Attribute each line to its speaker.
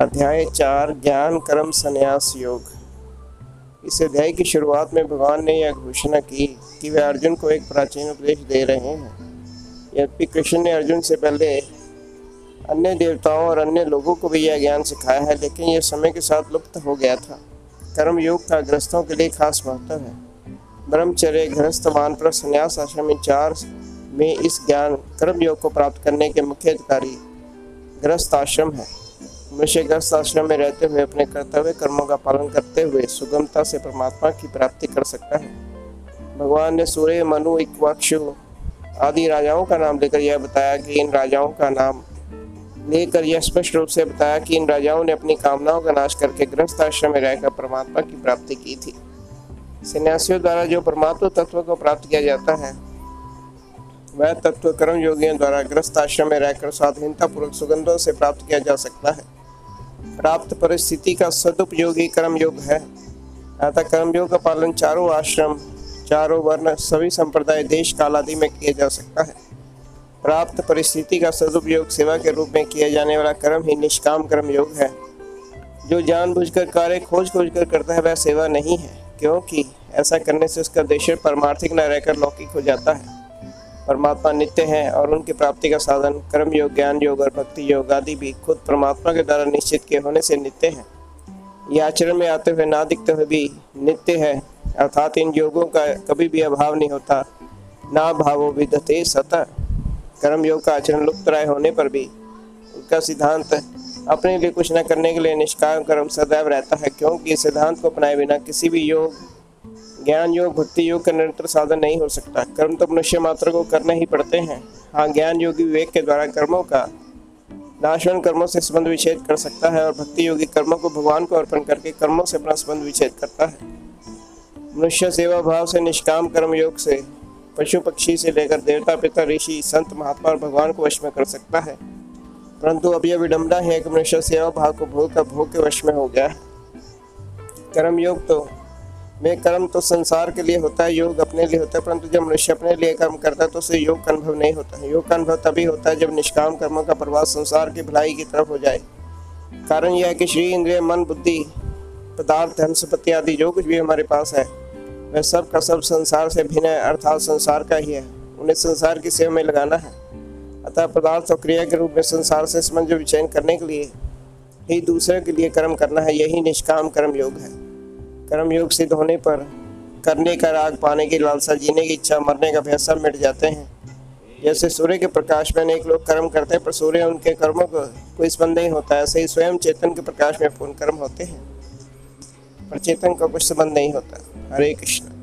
Speaker 1: अध्याय चार, ज्ञान, कर्म, संन्यास, योग। इस अध्याय की शुरुआत में भगवान ने यह घोषणा की कि वे अर्जुन को एक प्राचीन उपदेश दे रहे हैं। यद्यपि कृष्ण ने अर्जुन से पहले अन्य देवताओं और अन्य लोगों को भी यह ज्ञान सिखाया है, लेकिन यह समय के साथ लुप्त हो गया था। कर्म योग का ग्रस्तों के लिए खास महत्व है। ब्रह्मचर्य, गृहस्थ पर संन्यास आश्रम चार में इस ज्ञान, कर्म योग को प्राप्त करने के मुख्य अधिकारी ग्रस्त आश्रम है। मनुष्य ग्रस्त आश्रम में रहते हुए अपने कर्तव्य कर्मों का पालन करते हुए सुगमता से परमात्मा की प्राप्ति कर सकता है। भगवान ने सूर्य, मनु, इक्वाक्षु आदि राजाओं का नाम लेकर यह बताया कि इन राजाओं का नाम लेकर यह स्पष्ट रूप से बताया कि इन राजाओं ने अपनी कामनाओं का नाश करके गृहस्थ आश्रम में रहकर परमात्मा की प्राप्ति की थी। सन्यासियों द्वारा जो परमात्मा तत्व को प्राप्त किया जाता है, वह तत्व कर्म योगियों द्वारा ग्रस्त आश्रम में रहकर स्वाधीनता पूर्वक सुगंधों से प्राप्त किया जा सकता है। प्राप्त परिस्थिति का सदुपयोगी कर्म योग है। अतः कर्म योग का पालन चारों आश्रम, चारों वर्ण, सभी संप्रदाय, देश, काल आदि में किया जा सकता है। प्राप्त परिस्थिति का सदुपयोग सेवा के रूप में किया जाने वाला कर्म ही निष्काम कर्म योग है। जो जानबूझकर कार्य खोज खोज कर करता है, वह सेवा नहीं है, क्योंकि ऐसा करने से उसका उद्देश्य परमार्थिक न रहकर लौकिक हो जाता है। परमात्मा नित्य हैं और उनकी प्राप्ति का साधन कर्म योग ज्ञान योग और भक्ति योग आदि भी खुद परमात्मा के द्वारा निश्चित किए होने से नित्य हैं। ये आचरण में आते हुए ना दिखते हुए भी नित्य है, अर्थात इन योगों का कभी भी अभाव नहीं होता। ना भावो विदते सत। कर्म योग का आचरण लुप्त राय होने पर भी उनका सिद्धांत अपने लिए कुछ न करने के लिए निष्काम कर्म सदैव रहता है, क्योंकि सिद्धांत को अपनाए बिना किसी भी योग ज्ञान योग, भक्ति योग का निरंतर साधन नहीं हो सकता। कर्म तो मनुष्य मात्र को करने ही पड़ते हैं। हाँ ज्ञान योगी विवेक के द्वारा कर्मों का नाशवन कर्मों से संबंध विच्छेद कर सकता है और भक्ति योगी कर्मों को भगवान को अर्पण करके कर्मों से अपना संबंध विच्छेद करता है। मनुष्य सेवा भाव से, निष्काम कर्म योग से, पशु पक्षी से लेकर देवता, पिता, ऋषि, संत, महात्मा और भगवान को वश में कर सकता है। परंतु अब यह विडम्बना है कि मनुष्य सेवा भाव को भोग का भोग के वश में हो गया। कर्म योग तो में कर्म तो संसार के लिए होता है, योग अपने लिए होता है, परंतु जब मनुष्य अपने लिए कर्म करता है तो उसे योग का अनुभव नहीं होता है। योग का अनुभव तभी होता है जब निष्काम कर्मों का प्रभाव संसार की भलाई की तरफ़ हो जाए। कारण यह है कि श्री इंद्रिय, मन, बुद्धि, पदार्थ धन संपत्ति आदि जो कुछ भी हमारे पास है, वह सब का सब संसार से भिन्न है, अर्थात संसार का ही है। उन्हें संसार की सेवा में लगाना है। अतः पदार्थ और क्रिया के रूप में संसार से समझ विचयन करने के लिए ही दूसरे के लिए कर्म करना है, यही निष्काम कर्म योग है। कर्म योग सिद्ध होने पर करने का राग, पाने की लालसा, जीने की इच्छा, मरने का सब मिट जाते हैं। जैसे सूर्य के प्रकाश में अनेक लोग कर्म करते हैं, पर सूर्य उनके कर्मों को कोई संबंध नहीं होता। ऐसे ही स्वयं चेतन के प्रकाश में पूर्ण कर्म होते हैं, पर चेतन का कुछ संबंध नहीं होता। हरे कृष्ण।